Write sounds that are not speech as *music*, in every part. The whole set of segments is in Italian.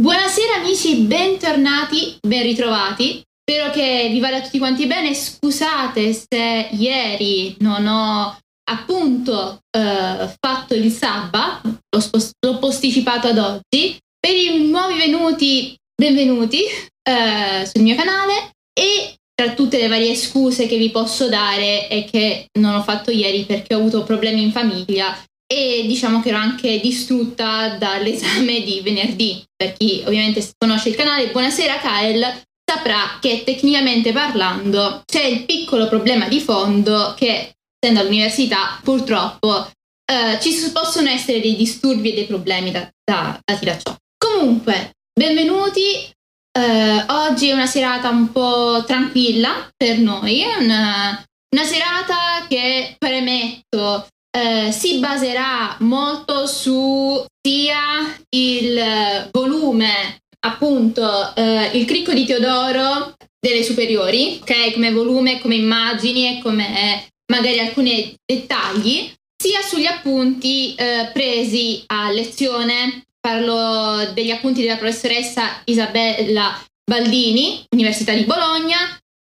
Buonasera amici, bentornati, ben ritrovati. Spero che vi vada tutti quanti bene. Scusate se ieri non ho appunto eh, fatto il sabba, l'ho, spost- l'ho, posticipato ad oggi. Per i nuovi venuti, benvenuti eh, sul mio canale e tra tutte le varie scuse che vi posso dare è che non ho fatto ieri perché ho avuto problemi in famiglia e diciamo che ero anche distrutta dall'esame di venerdì. Per chi ovviamente conosce il canale, buonasera Kael, saprà che tecnicamente parlando c'è il piccolo problema di fondo che essendo all'università purtroppo eh, ci possono essere dei disturbi e dei problemi da, da, dati da ciò. Comunque, benvenuti. Eh, oggi è una serata un po' tranquilla per noi, una, una serata che premetto eh, si baserà molto su sia il volume, appunto, eh, il cricco di Teodoro delle superiori, ok? Come volume, come immagini e come magari alcuni dettagli, sia sugli appunti eh, presi a lezione. Parlo degli appunti della professoressa Isabella Baldini, Università di Bologna,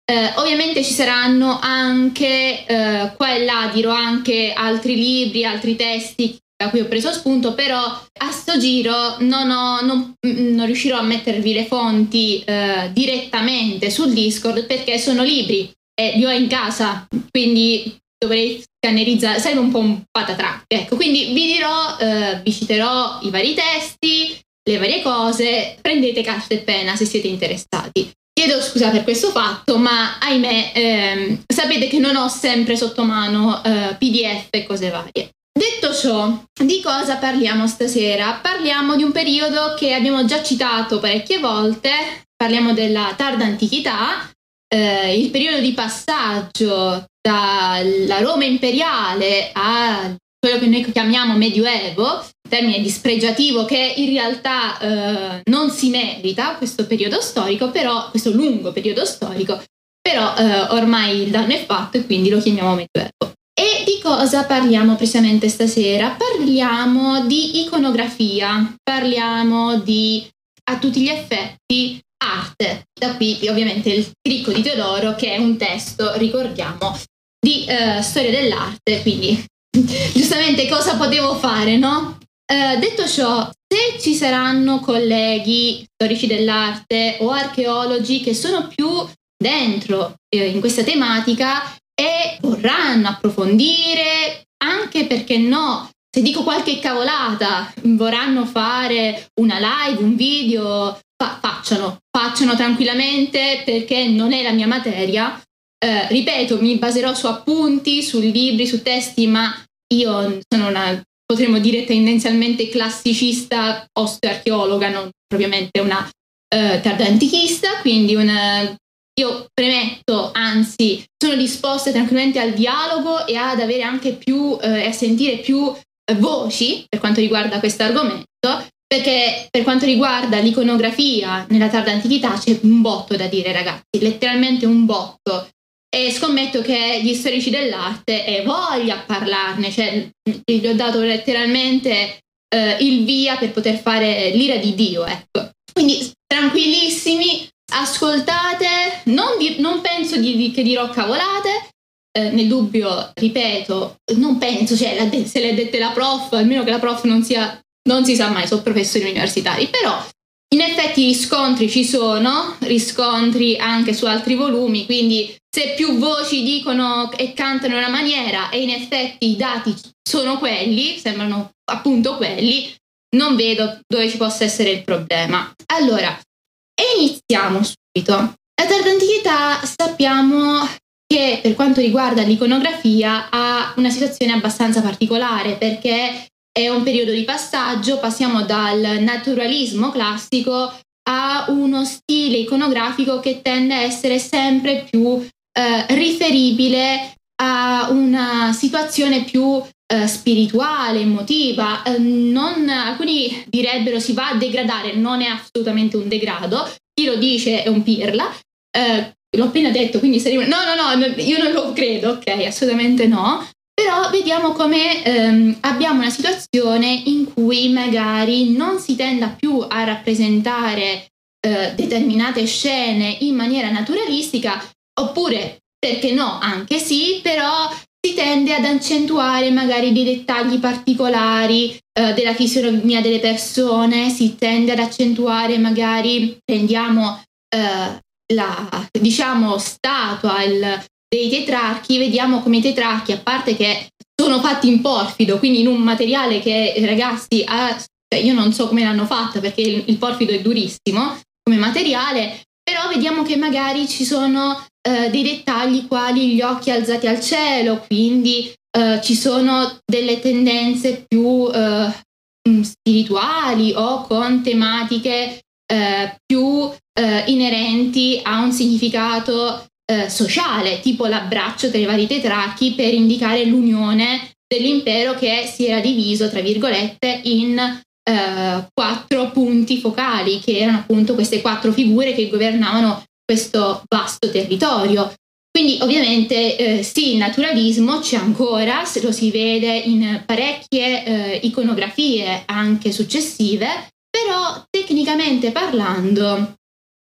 eh, ovviamente ci saranno anche eh, qua e là, dirò anche altri libri, altri testi da cui ho preso spunto, però a sto giro non, ho, non, mm, non riuscirò a mettervi le fonti eh, direttamente sul Discord perché sono libri e li ho in casa, quindi dovrei scannerizzare, sarebbe un po' un patatrack. Ecco, quindi vi dirò, eh, vi citerò i vari testi, le varie cose, prendete carta e penna se siete interessati. Chiedo scusa per questo fatto, ma ahimè, ehm, sapete che non ho sempre sotto mano eh, PDF e cose varie. Detto ciò, di cosa parliamo stasera? Parliamo di un periodo che abbiamo già citato parecchie volte, parliamo della tarda antichità, eh, il periodo di passaggio dalla Roma imperiale a quello che noi chiamiamo medioevo, termine dispregiativo che in realtà eh, non si merita questo periodo storico, però questo lungo periodo storico, però eh, ormai il danno è fatto e quindi lo chiamiamo medioevo. E di cosa parliamo precisamente stasera? Parliamo di iconografia, parliamo di a tutti gli effetti arte. Da qui ovviamente il cricco di Teodoro che è un testo, ricordiamo, di eh, storia dell'arte, quindi *laughs* giustamente cosa potevo fare, no? Eh, detto ciò, se ci saranno colleghi storici dell'arte o archeologi che sono più dentro eh, in questa tematica e vorranno approfondire, anche perché no, se dico qualche cavolata, vorranno fare una live, un video, fa- facciano, facciano tranquillamente perché non è la mia materia. Eh, ripeto, mi baserò su appunti, su libri, su testi, ma io sono una, potremmo dire, tendenzialmente classicista osteoarcheologa, non propriamente una eh, tarda antichista, quindi una, io premetto, anzi, sono disposta tranquillamente al dialogo e ad avere anche più, eh, a sentire più eh, voci per quanto riguarda questo argomento, perché per quanto riguarda l'iconografia nella tarda antichità c'è un botto da dire, ragazzi, letteralmente un botto e scommetto che gli storici dell'arte e voglia parlarne, cioè gli ho dato letteralmente eh, il via per poter fare l'ira di Dio, ecco. Quindi tranquillissimi, ascoltate, non, di, non penso di, di, che dirò cavolate, eh, nel dubbio, ripeto, non penso, cioè se le ha dette la prof, almeno che la prof non sia, non si sa mai, sono professori universitari, però in effetti riscontri ci sono, riscontri anche su altri volumi, quindi se più voci dicono e cantano in una maniera e in effetti i dati sono quelli, sembrano appunto quelli, non vedo dove ci possa essere il problema. Allora, iniziamo subito. La tarda antichità sappiamo che per quanto riguarda l'iconografia ha una situazione abbastanza particolare perché è un periodo di passaggio, passiamo dal naturalismo classico a uno stile iconografico che tende a essere sempre più eh, riferibile a una situazione più eh, spirituale, emotiva. Eh, non, alcuni direbbero si va a degradare, non è assolutamente un degrado. Chi lo dice è un pirla. Eh, l'ho appena detto, quindi sarebbe... No, no, no, io non lo credo, ok, assolutamente no. Però vediamo come ehm, abbiamo una situazione in cui magari non si tenda più a rappresentare eh, determinate scene in maniera naturalistica, oppure perché no, anche sì, però si tende ad accentuare magari dei dettagli particolari eh, della fisionomia delle persone, si tende ad accentuare magari, prendiamo eh, la diciamo statua il, dei tetrarchi, vediamo come i tetrarchi, a parte che sono fatti in porfido, quindi in un materiale che ragazzi, ha, cioè io non so come l'hanno fatta perché il, il porfido è durissimo come materiale, però vediamo che magari ci sono eh, dei dettagli quali gli occhi alzati al cielo, quindi eh, ci sono delle tendenze più eh, mm, spirituali o con tematiche eh, più eh, inerenti a un significato eh, sociale, tipo l'abbraccio tra i vari tetrarchi per indicare l'unione dell'impero che si era diviso, tra virgolette, in eh, quattro punti focali, che erano appunto queste quattro figure che governavano questo vasto territorio. Quindi ovviamente eh, sì, il naturalismo c'è ancora, se lo si vede in parecchie eh, iconografie anche successive, però tecnicamente parlando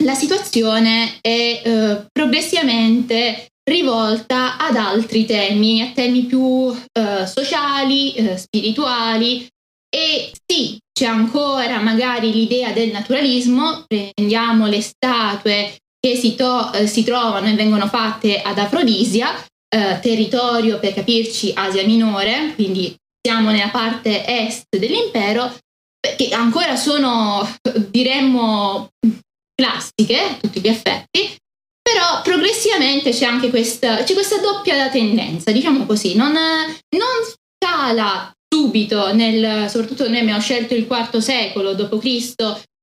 la situazione è eh, progressivamente rivolta ad altri temi, a temi più eh, sociali, eh, spirituali. E sì, c'è ancora magari l'idea del naturalismo, prendiamo le statue che si, to- eh, si trovano e vengono fatte ad Afrodisia, eh, territorio per capirci Asia Minore, quindi siamo nella parte est dell'impero, che ancora sono, diremmo, classiche tutti gli effetti, però progressivamente c'è anche questa, c'è questa doppia tendenza, diciamo così, non, non scala subito, nel, soprattutto noi abbiamo scelto il IV secolo d.C.,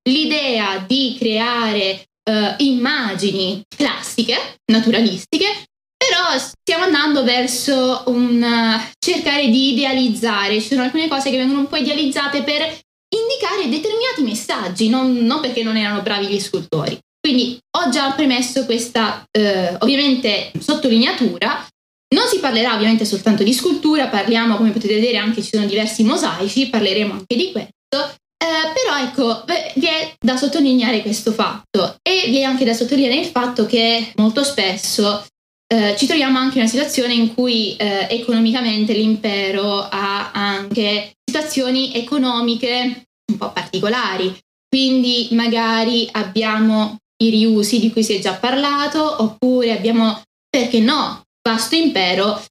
l'idea di creare uh, immagini classiche, naturalistiche, però stiamo andando verso un uh, cercare di idealizzare, ci sono alcune cose che vengono un po' idealizzate per indicare determinati messaggi, non, non perché non erano bravi gli scultori. Quindi ho già premesso questa, eh, ovviamente, sottolineatura. Non si parlerà ovviamente soltanto di scultura, parliamo, come potete vedere, anche ci sono diversi mosaici, parleremo anche di questo. Eh, però ecco, vi è da sottolineare questo fatto e vi è anche da sottolineare il fatto che molto spesso eh, ci troviamo anche in una situazione in cui eh, economicamente l'impero ha anche situazioni economiche un po' particolari. Quindi magari abbiamo i riusi di cui si è già parlato, oppure abbiamo, perché no, vasto impero,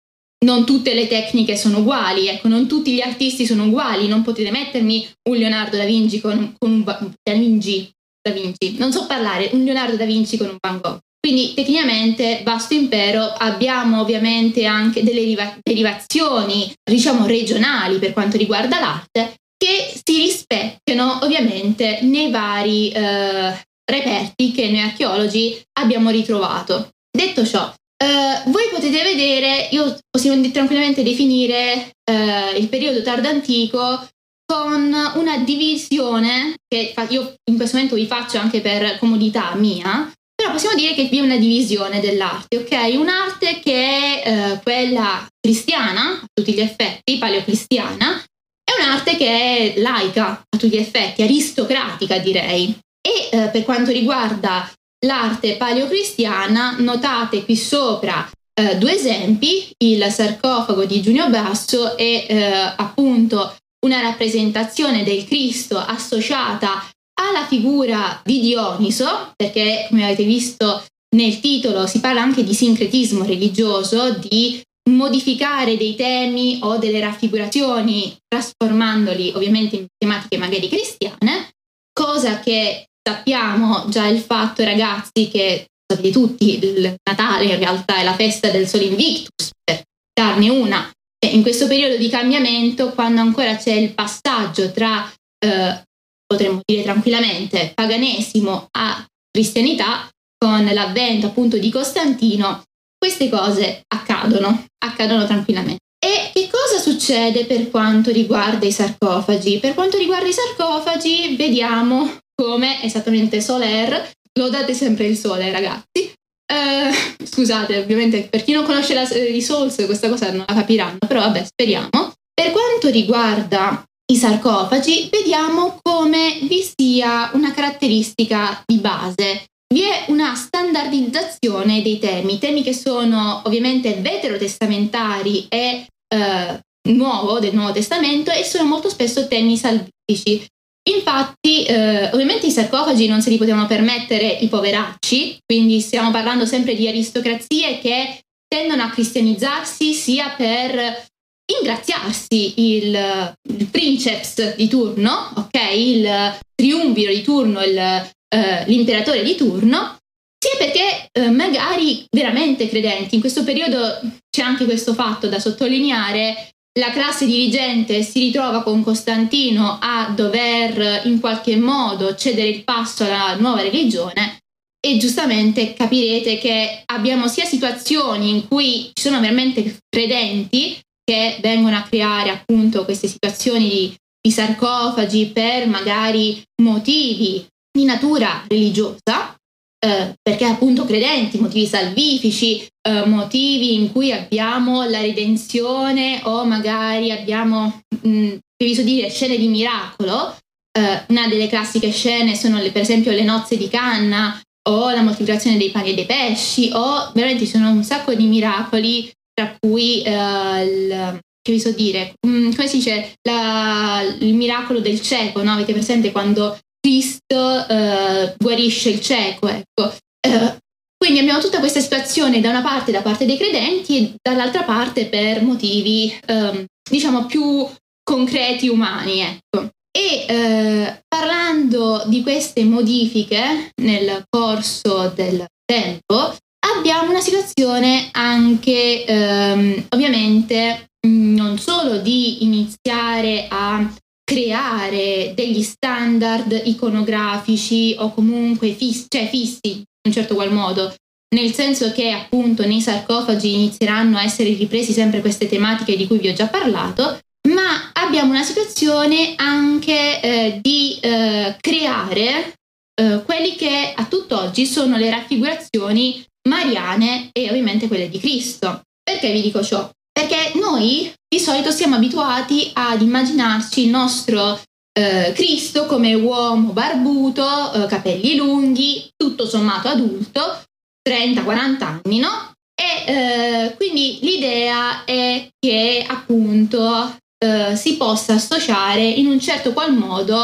non tutte le tecniche sono uguali, ecco, non tutti gli artisti sono uguali, non potete mettermi un Leonardo da Vinci con, con un da Vinci, da Vinci, non so parlare, un Leonardo da Vinci con un Van Gogh. Quindi tecnicamente vasto impero abbiamo ovviamente anche delle deriva- derivazioni, diciamo, regionali per quanto riguarda l'arte che si rispecchiano ovviamente nei vari eh, reperti che noi archeologi abbiamo ritrovato. Detto ciò, eh, voi potete vedere, io possiamo tranquillamente definire eh, il periodo tardantico con una divisione che io in questo momento vi faccio anche per comodità mia, però possiamo dire che vi è una divisione dell'arte, ok? Un'arte che è eh, quella cristiana, a tutti gli effetti, paleocristiana, è un'arte che è laica, a tutti gli effetti, aristocratica direi. E eh, per quanto riguarda l'arte paleocristiana, notate qui sopra eh, due esempi, il sarcofago di Giunio Basso e eh, appunto una rappresentazione del Cristo associata alla figura di Dioniso, perché come avete visto nel titolo si parla anche di sincretismo religioso, di modificare dei temi o delle raffigurazioni trasformandoli ovviamente in tematiche magari cristiane, cosa che sappiamo già il fatto ragazzi che sapete tutti il Natale in realtà è la festa del Sole Invictus, per darne una. E in questo periodo di cambiamento, quando ancora c'è il passaggio tra eh, potremmo dire tranquillamente, paganesimo a cristianità, con l'avvento appunto di Costantino, queste cose accadono, accadono tranquillamente. E che cosa succede per quanto riguarda i sarcofagi? Per quanto riguarda i sarcofagi, vediamo come esattamente Soler, lo date sempre il sole ragazzi, Uh, scusate, ovviamente per chi non conosce la, i Souls questa cosa non la capiranno, però vabbè, speriamo. Per quanto riguarda i sarcofagi, vediamo come vi sia una caratteristica di base. Vi è una standardizzazione dei temi, temi che sono ovviamente veterotestamentari e eh, nuovo del Nuovo Testamento e sono molto spesso temi salvifici. Infatti, eh, ovviamente i sarcofagi non se li potevano permettere i poveracci, quindi stiamo parlando sempre di aristocrazie che tendono a cristianizzarsi sia per ingraziarsi il, il princeps di turno, ok? Il triumviro di turno, il, eh, l'imperatore di turno, sia perché eh, magari veramente credenti. In questo periodo c'è anche questo fatto da sottolineare. La classe dirigente si ritrova con Costantino a dover in qualche modo cedere il passo alla nuova religione e giustamente capirete che abbiamo sia situazioni in cui ci sono veramente credenti che vengono a creare appunto queste situazioni di, di sarcofagi per magari motivi di natura religiosa, eh, perché appunto credenti, motivi salvifici, eh, motivi in cui abbiamo la redenzione o magari abbiamo, mh, previsto dire, scene di miracolo. Eh, una delle classiche scene sono le, per esempio le nozze di canna o la moltiplicazione dei pani e dei pesci o veramente ci sono un sacco di miracoli tra cui eh, il, che vi so dire, mm, come si dice, la, il miracolo del cieco, no? Avete presente quando Cristo eh, guarisce il cieco, ecco. Eh, quindi abbiamo tutta questa situazione da una parte da parte dei credenti e dall'altra parte per motivi, ehm, diciamo, più concreti, umani, ecco. E eh, parlando di queste modifiche nel corso del tempo, abbiamo una situazione anche ehm, ovviamente non solo di iniziare a creare degli standard iconografici o comunque fissi, cioè fissi in un certo qual modo, nel senso che appunto nei sarcofagi inizieranno a essere ripresi sempre queste tematiche di cui vi ho già parlato, ma abbiamo una situazione anche eh, di eh, creare eh, quelli che a tutt'oggi sono le raffigurazioni mariane e ovviamente quelle di Cristo. Perché vi dico ciò? Perché noi di solito siamo abituati ad immaginarci il nostro eh, Cristo come uomo barbuto, eh, capelli lunghi, tutto sommato adulto, 30-40 anni, no? E eh, quindi l'idea è che appunto eh, si possa associare in un certo qual modo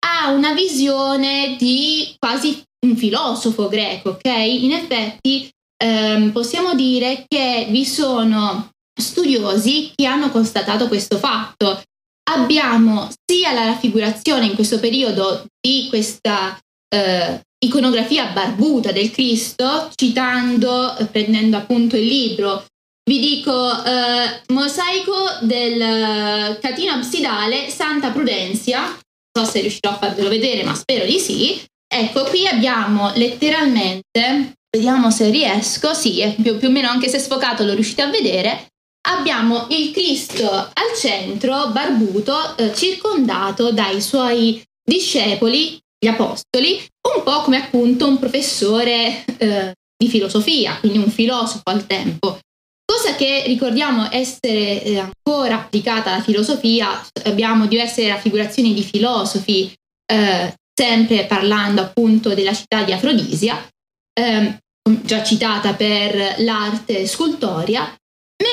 a una visione di quasi un filosofo greco, ok? In effetti ehm, possiamo dire che vi sono studiosi che hanno constatato questo fatto. Abbiamo sia la raffigurazione in questo periodo di questa eh, iconografia barbuta del Cristo, citando, eh, prendendo appunto il libro, vi dico eh, mosaico del eh, catino absidale Santa Prudencia, non so se riuscirò a farvelo vedere, ma spero di sì, Ecco, qui abbiamo letteralmente, vediamo se riesco, sì, più, più o meno anche se sfocato lo riuscite a vedere, abbiamo il Cristo al centro, barbuto, eh, circondato dai suoi discepoli, gli apostoli, un po' come appunto un professore eh, di filosofia, quindi un filosofo al tempo. Cosa che ricordiamo essere eh, ancora applicata alla filosofia, abbiamo diverse raffigurazioni di filosofi eh, sempre parlando appunto della città di Afrodisia, ehm, già citata per l'arte scultoria,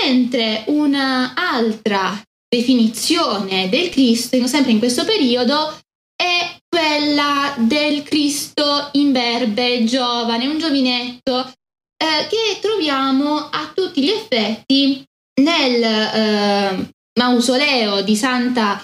mentre un'altra definizione del Cristo, sempre in questo periodo, è quella del Cristo imberbe, giovane, un giovinetto, eh, che troviamo a tutti gli effetti nel eh, mausoleo di Santa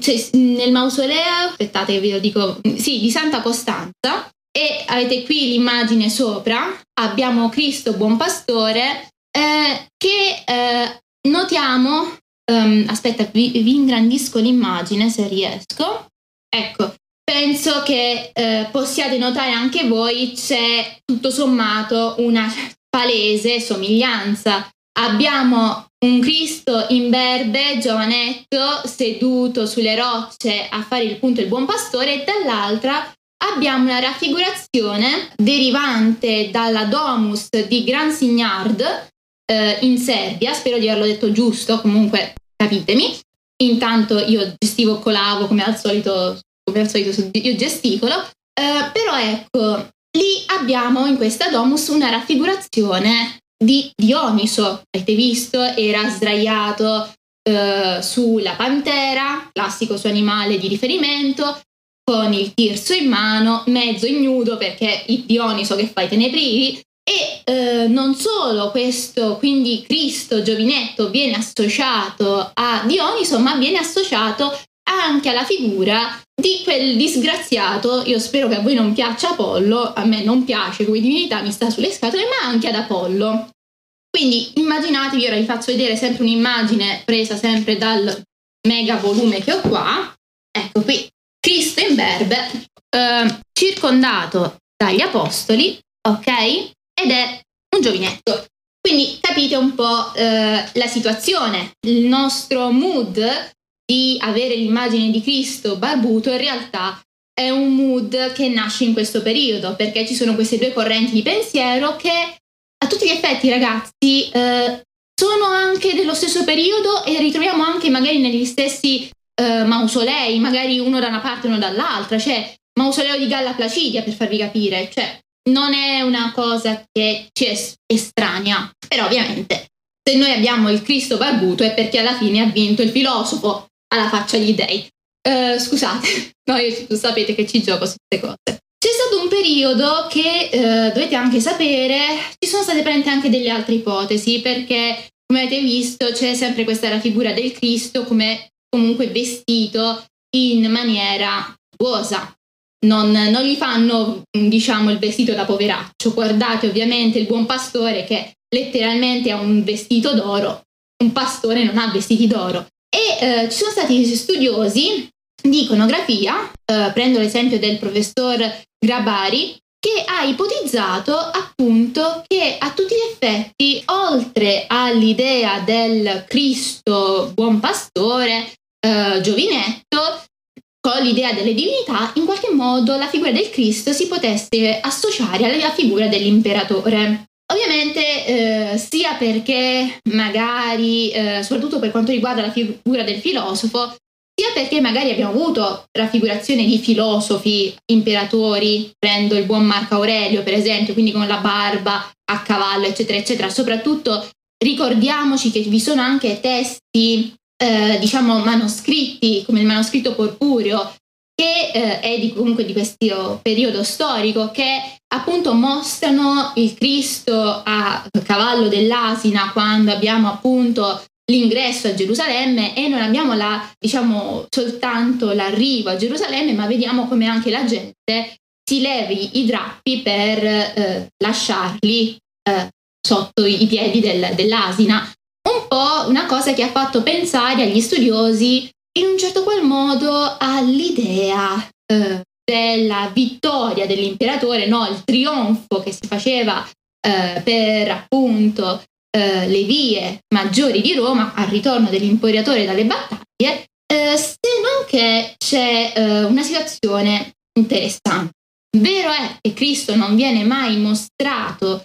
cioè, nel mausoleo, aspettate che vi lo dico, sì, di Santa Costanza e avete qui l'immagine sopra, abbiamo Cristo Buon Pastore eh, che eh, notiamo, um, aspetta vi, vi, ingrandisco l'immagine se riesco, ecco, penso che eh, possiate notare anche voi c'è tutto sommato una *laughs* palese somiglianza. Abbiamo un Cristo imberbe, giovanetto, seduto sulle rocce a fare il punto il buon pastore e dall'altra abbiamo una raffigurazione derivante dalla domus di Gran Signard eh, in Serbia, spero di averlo detto giusto, comunque capitemi. Intanto io gestivo colavo come al solito, come al solito io gesticolo, eh, però ecco, lì abbiamo in questa domus una raffigurazione di Dioniso, avete visto, era sdraiato eh, sulla pantera, classico suo animale di riferimento, con il tirso in mano, mezzo ignudo perché il Dioniso che fa i tenebriri, e eh, non solo questo, quindi Cristo giovinetto viene associato a Dioniso, ma viene associato anche alla figura di quel disgraziato, io spero che a voi non piaccia Apollo, a me non piace come divinità, mi sta sulle scatole, ma anche ad Apollo. Quindi immaginatevi, ora vi faccio vedere sempre un'immagine presa sempre dal mega volume che ho qua. Ecco qui, Cristo in berbe, eh, circondato dagli apostoli, ok? Ed è un giovinetto. Quindi capite un po' eh, la situazione, il nostro mood di avere l'immagine di Cristo barbuto in realtà è un mood che nasce in questo periodo, perché ci sono queste due correnti di pensiero che a tutti gli effetti, ragazzi, eh, sono anche dello stesso periodo e ritroviamo anche magari negli stessi eh, mausolei, magari uno da una parte e uno dall'altra, cioè mausoleo di Galla Placidia per farvi capire, cioè non è una cosa che ci è estranea, però ovviamente se noi abbiamo il Cristo barbuto è perché alla fine ha vinto il filosofo alla faccia degli dei. Uh, scusate, *laughs* noi sapete che ci gioco su queste cose. C'è stato un periodo che uh, dovete anche sapere, ci sono state presenti anche delle altre ipotesi, perché come avete visto c'è sempre questa raffigura del Cristo come comunque vestito in maniera buosa. Non, non gli fanno, diciamo, il vestito da poveraccio. Guardate ovviamente il buon pastore che letteralmente ha un vestito d'oro. Un pastore non ha vestiti d'oro. E eh, ci sono stati studiosi di iconografia, eh, prendo l'esempio del professor Grabari, che ha ipotizzato appunto che a tutti gli effetti, oltre all'idea del Cristo buon pastore, eh, giovinetto, con l'idea delle divinità, in qualche modo la figura del Cristo si potesse associare alla figura dell'imperatore. Ovviamente eh, sia perché magari, eh, soprattutto per quanto riguarda la figura del filosofo, sia perché magari abbiamo avuto raffigurazione di filosofi, imperatori, prendo il buon Marco Aurelio per esempio, quindi con la barba a cavallo, eccetera, eccetera. Soprattutto ricordiamoci che vi sono anche testi, eh, diciamo, manoscritti, come il manoscritto porpureo, che eh, è di, comunque di questo periodo storico, che appunto mostrano il Cristo a cavallo dell'asina quando abbiamo appunto l'ingresso a Gerusalemme e non abbiamo la, diciamo, soltanto l'arrivo a Gerusalemme, ma vediamo come anche la gente si levi i drappi per eh, lasciarli eh, sotto i piedi del, dell'asina. Un po' una cosa che ha fatto pensare agli studiosi in un certo qual modo all'idea eh, della vittoria dell'imperatore, no? il trionfo che si faceva eh, per appunto eh, le vie maggiori di Roma al ritorno dell'imperatore dalle battaglie, eh, se non che c'è eh, una situazione interessante. Vero è che Cristo non viene mai mostrato,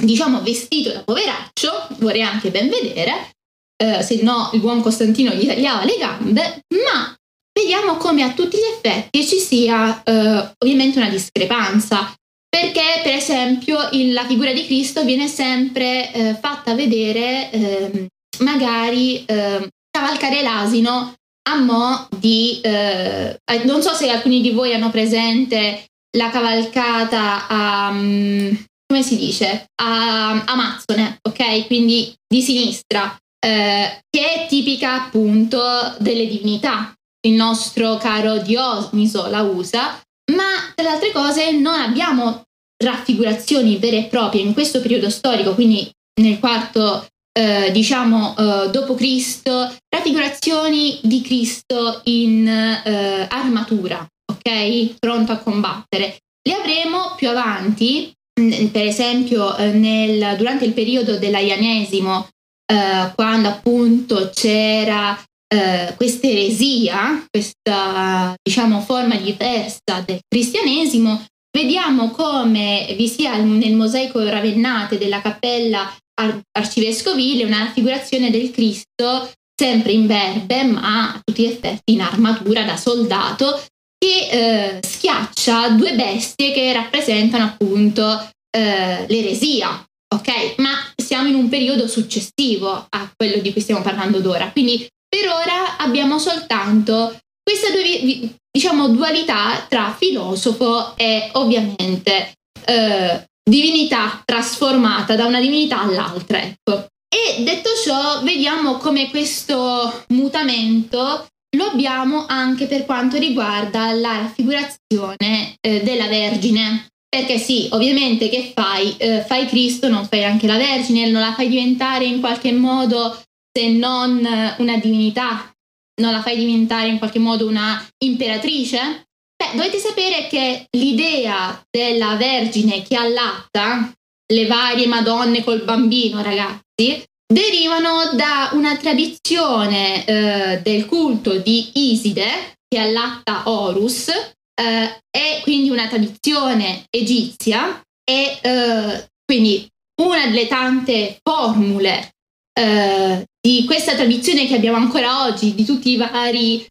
diciamo, vestito da poveraccio, vorrei anche ben vedere, eh, se no il buon Costantino gli tagliava le gambe, ma vediamo come a tutti gli effetti ci sia eh, ovviamente una discrepanza perché per esempio il, la figura di Cristo viene sempre eh, fatta vedere eh, magari eh, cavalcare l'asino a mo' di... Eh, non so se alcuni di voi hanno presente la cavalcata a... Um, come si dice? A Amazzone, ok? Quindi di sinistra, eh, che è tipica appunto delle divinità. Il nostro caro Dioniso la usa, ma tra le altre cose non abbiamo raffigurazioni vere e proprie in questo periodo storico, quindi nel quarto, eh, diciamo, eh, dopo Cristo, raffigurazioni di Cristo in eh, armatura, ok? Pronto a combattere. Le avremo più avanti, per esempio eh, nel, durante il periodo dell'Aianesimo, eh, quando appunto c'era eh, questa eresia, questa diciamo forma diversa del cristianesimo, vediamo come vi sia nel mosaico ravennate della cappella ar- arcivescovile una raffigurazione del Cristo sempre in verbe, ma a tutti gli effetti in armatura da soldato, che eh, schiaccia due bestie che rappresentano appunto eh, l'eresia. Ok, ma siamo in un periodo successivo a quello di cui stiamo parlando d'ora, quindi per ora abbiamo soltanto questa diciamo, dualità tra filosofo e ovviamente eh, divinità trasformata da una divinità all'altra. Ecco. E detto ciò, vediamo come questo mutamento lo abbiamo anche per quanto riguarda la raffigurazione eh, della Vergine. Perché sì, ovviamente che fai? Eh, fai Cristo, non fai anche la Vergine, non la fai diventare in qualche modo se non una divinità, non la fai diventare in qualche modo una imperatrice? Beh, dovete sapere che l'idea della Vergine che allatta le varie Madonne col bambino, ragazzi, derivano da una tradizione eh, del culto di Iside che allatta Horus eh, è quindi una tradizione egizia e eh, quindi una delle tante formule eh, di questa tradizione che abbiamo ancora oggi, di tutti i vari...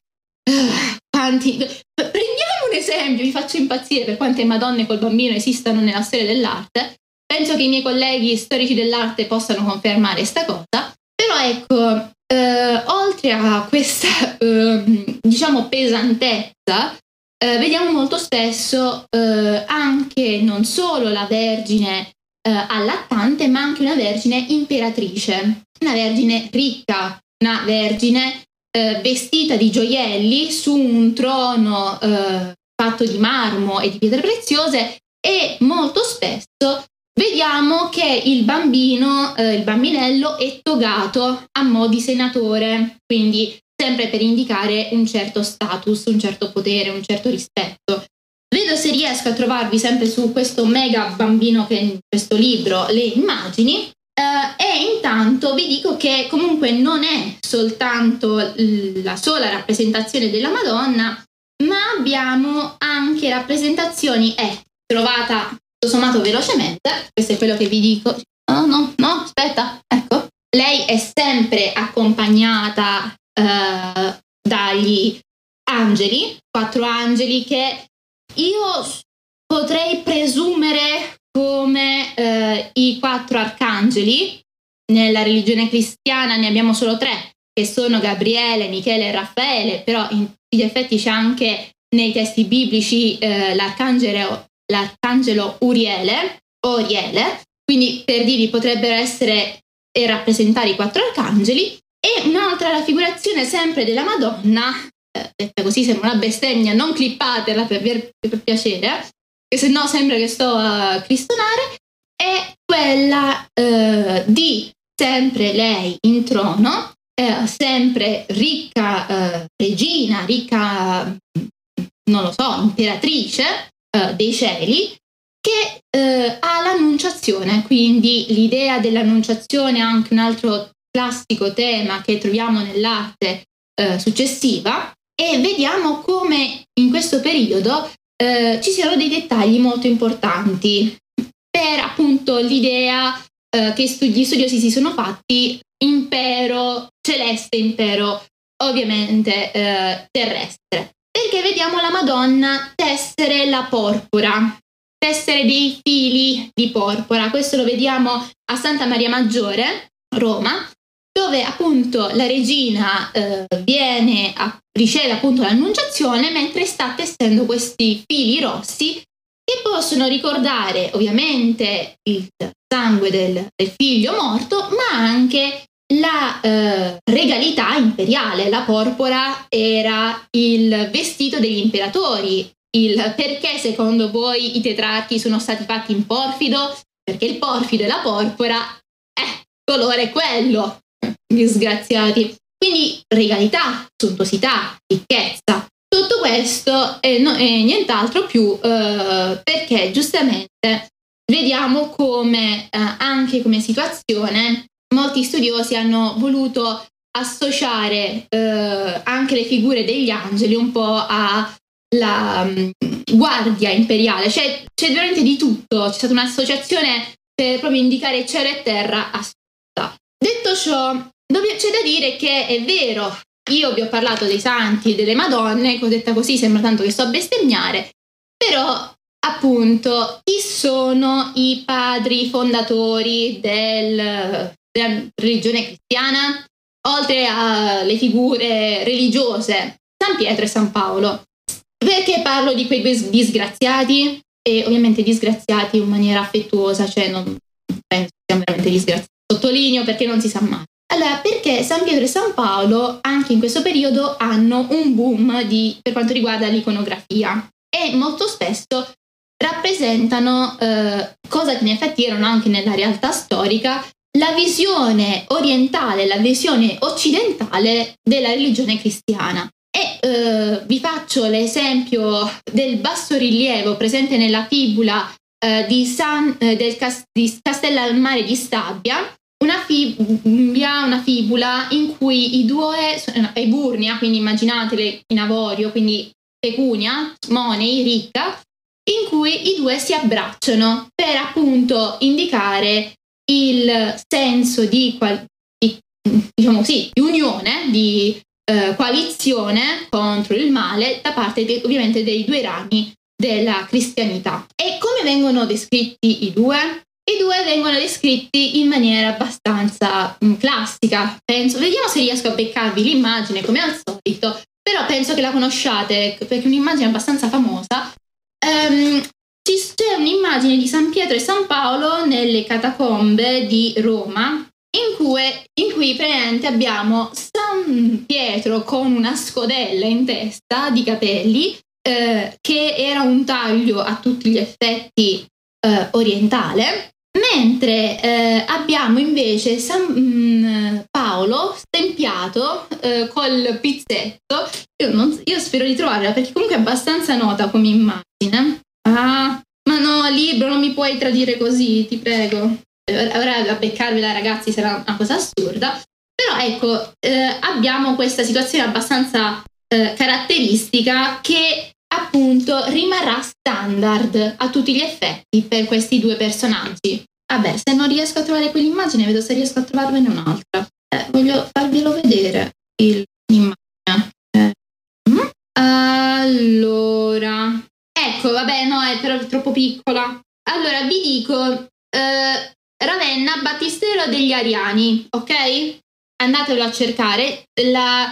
Quanti, prendiamo un esempio, vi faccio impazzire per quante Madonne col bambino esistano nella storia dell'arte. Penso che i miei colleghi storici dell'arte possano confermare questa cosa. Però ecco, eh, oltre a questa, eh, diciamo, pesantezza, eh, vediamo molto spesso eh, anche non solo la Vergine eh, allattante, ma anche una Vergine imperatrice, una Vergine ricca, una Vergine eh, vestita di gioielli su un trono eh, fatto di marmo e di pietre preziose e molto spesso vediamo che il bambino, eh, il bambinello è togato a mo' di senatore, quindi sempre per indicare un certo status, un certo potere, un certo rispetto. Vedo se riesco a trovarvi sempre su questo mega bambino che è in questo libro le immagini Uh, e intanto vi dico che comunque non è soltanto la sola rappresentazione della Madonna, ma abbiamo anche rappresentazioni, è eh, trovata tutto sommato velocemente, questo è quello che vi dico. No, no, no, aspetta, ecco. Lei è sempre accompagnata uh, dagli angeli, quattro angeli che io potrei presumere come eh, i quattro arcangeli. Nella religione cristiana ne abbiamo solo tre, che sono Gabriele, Michele e Raffaele, però in gli effetti c'è anche nei testi biblici eh, l'arcangelo, l'arcangelo Uriele, Oriele, quindi per dirvi potrebbero essere e rappresentare i quattro arcangeli, un'altra raffigurazione sempre della Madonna, eh, detta così sembra una bestemmia, non clippatela per, per, piacere, che se no sembra che sto a cristonare, è quella eh, di sempre lei in trono, eh, sempre ricca eh, regina, ricca, non lo so, imperatrice eh, dei cieli, che eh, ha l'annunciazione, quindi l'idea dell'annunciazione è anche un altro classico tema che troviamo nell'arte eh, successiva e vediamo come in questo periodo eh, ci siano dei dettagli molto importanti per appunto l'idea eh, che gli studiosi si sono fatti impero celeste, impero ovviamente eh, terrestre. Perché vediamo la Madonna tessere la porpora, tessere dei fili di porpora. Questo lo vediamo a Santa Maria Maggiore, Roma, dove appunto la regina eh, viene a, riceve appunto l'annunciazione mentre sta tessendo questi fili rossi che possono ricordare ovviamente il sangue del, del figlio morto, ma anche la eh, regalità imperiale. La porpora era il vestito degli imperatori. Il perché secondo voi i tetrarchi sono stati fatti in porfido? Perché il porfido e la porpora, eh, colore quello, disgraziati. Quindi regalità, suntuosità, ricchezza, tutto questo è, no, è nient'altro più eh, perché giustamente vediamo come eh, anche come situazione molti studiosi hanno voluto associare eh, anche le figure degli angeli un po' alla um, guardia imperiale, cioè c'è veramente di tutto, c'è stata un'associazione per proprio indicare cielo e terra assoluta. Detto ciò, c'è da dire che è vero, io vi ho parlato dei santi e delle madonne, detta così sembra tanto che sto a bestemmiare, però appunto chi sono i padri fondatori del, della religione cristiana? Oltre alle figure religiose, San Pietro e San Paolo. Perché parlo di quei disgraziati? E ovviamente disgraziati in maniera affettuosa, cioè non penso siano veramente disgraziati. Sottolineo perché non si sa mai. Allora, perché San Pietro e San Paolo anche in questo periodo hanno un boom di, per quanto riguarda l'iconografia e molto spesso rappresentano, eh, cosa che in effetti erano anche nella realtà storica, la visione orientale, la visione occidentale della religione cristiana. E eh, vi faccio l'esempio del bassorilievo presente nella fibula eh, di, San, eh, del Cas- di Castellalmare di Stabia, una fibula, una fibula in cui i due, è Burnia, quindi immaginatele in avorio, quindi pecunia, money, ricca, in cui i due si abbracciano per appunto indicare il senso di, di diciamo sì, di unione, di eh, coalizione contro il male da parte de, ovviamente dei due rami della cristianità. E come vengono descritti i due? I due vengono descritti in maniera abbastanza mh, mm, classica. Penso, vediamo se riesco a beccarvi l'immagine come al solito, però penso che la conosciate perché è un'immagine abbastanza famosa. Um, c'è un'immagine di San Pietro e San Paolo nelle catacombe di Roma in cui, in cui praticamente abbiamo San Pietro con una scodella in testa di capelli eh, che era un taglio a tutti gli effetti eh, orientale Mentre eh, abbiamo invece San mm, Paolo stempiato eh, col pizzetto, io, non, io, spero di trovarla perché comunque è abbastanza nota come immagine. Ah, ma no, libro, non mi puoi tradire così, ti prego. Ora a beccarvela ragazzi sarà una cosa assurda. Però ecco, eh, abbiamo questa situazione abbastanza eh, caratteristica che appunto rimarrà standard a tutti gli effetti per questi due personaggi. Vabbè, se non riesco a trovare quell'immagine, vedo se riesco a trovarvene un'altra. Eh, voglio farvelo vedere l'immagine. Eh. Mm? Allora, ecco, vabbè, no, è però troppo piccola. Allora, vi dico, eh, Ravenna, Battistero degli Ariani, ok? Andatelo a cercare. La,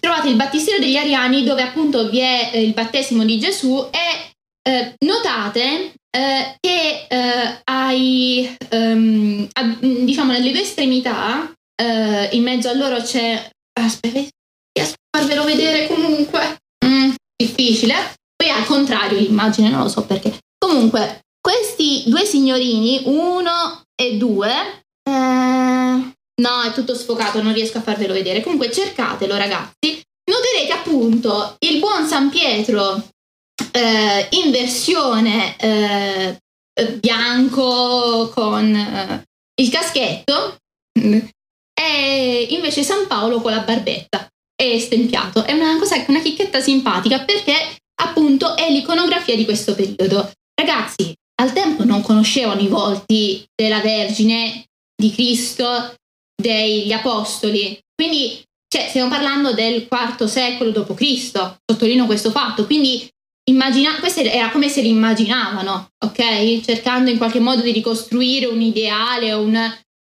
trovate il Battistero degli Ariani dove appunto vi è eh, il battesimo di Gesù e eh, notate eh, che eh, ai, um, a, diciamo nelle due estremità, eh, in mezzo a loro c'è... Aspetta, riesco a farvelo vedere comunque. Mm, difficile. Poi al contrario l'immagine, non lo so perché. Comunque, questi due signorini, uno e due, eh, no, è tutto sfocato, non riesco a farvelo vedere. Comunque cercatelo ragazzi. Noterete appunto il buon San Pietro eh, in versione eh, bianco con eh, il caschetto *laughs* e invece San Paolo con la barbetta e stempiato. È una cosa, una chicchetta simpatica perché appunto è l'iconografia di questo periodo. Ragazzi, al tempo non conoscevano i volti della Vergine, di Cristo, degli Apostoli. Quindi cioè, stiamo parlando del IV secolo d.C., sottolineo questo fatto, quindi immagina- questo era come se li immaginavano, ok? Cercando in qualche modo di ricostruire un ideale, un,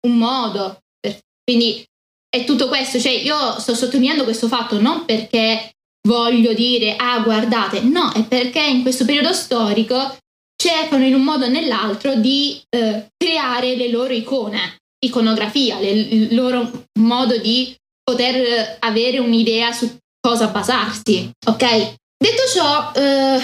un modo. Quindi è tutto questo, cioè io sto sottolineando questo fatto non perché voglio dire, ah guardate, no, è perché in questo periodo storico cercano in un modo o nell'altro di eh, creare le loro icone, iconografia, le, il loro modo di poter avere un'idea su cosa basarsi, ok? Detto ciò, eh,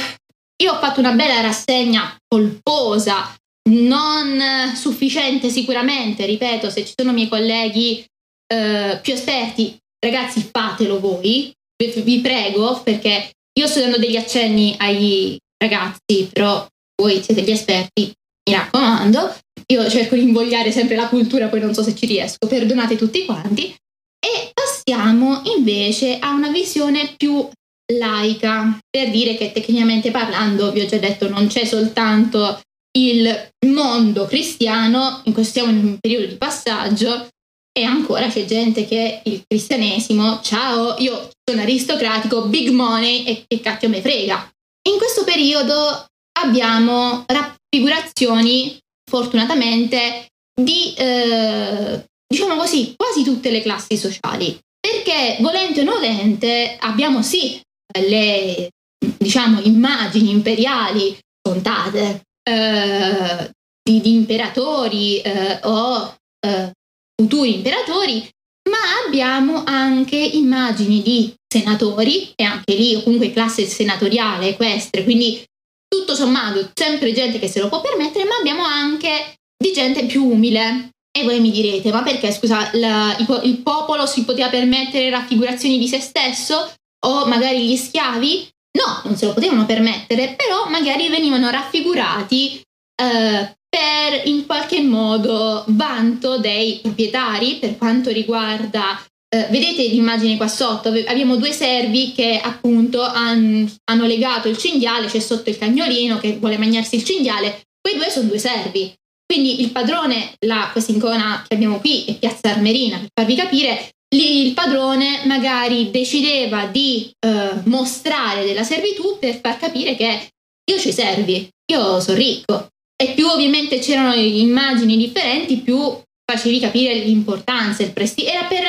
io ho fatto una bella rassegna polposa, non sufficiente sicuramente, ripeto, se ci sono miei colleghi eh, più esperti, ragazzi fatelo voi, vi, vi prego, perché io sto dando degli accenni ai ragazzi, però voi siete gli esperti, mi raccomando, io cerco di invogliare sempre la cultura, poi non so se ci riesco, perdonate tutti quanti. E passiamo invece a una visione più laica, per dire che tecnicamente parlando, vi ho già detto, non c'è soltanto il mondo cristiano, in questo siamo in un periodo di passaggio, e ancora c'è gente che il cristianesimo, ciao, io sono aristocratico, big money e che cacchio me frega. In questo periodo abbiamo raffigurazioni, fortunatamente, di, eh, diciamo così, quasi tutte le classi sociali. Perché volente o nolente abbiamo sì le, diciamo, immagini imperiali contate eh, di, di, imperatori eh, o eh, futuri imperatori, ma abbiamo anche immagini di senatori e anche lì comunque classe senatoriale equestre, quindi tutto sommato sempre gente che se lo può permettere, ma abbiamo anche di gente più umile. E voi mi direte, ma perché scusa, la, il, il popolo si poteva permettere raffigurazioni di se stesso o magari gli schiavi? No, non se lo potevano permettere, però magari venivano raffigurati eh, per in qualche modo vanto dei proprietari per quanto riguarda eh, vedete l'immagine qua sotto, abbiamo due servi che appunto han, hanno legato il cinghiale, c'è sotto il cagnolino che vuole mangiarsi il cinghiale, quei due sono due servi. Quindi il padrone, la, questa icona che abbiamo qui è Piazza Armerina, per farvi capire, lì il padrone magari decideva di eh, mostrare della servitù per far capire che io ci servi, io sono ricco, e più ovviamente c'erano immagini differenti, più facevi capire l'importanza, il prestigio. Era per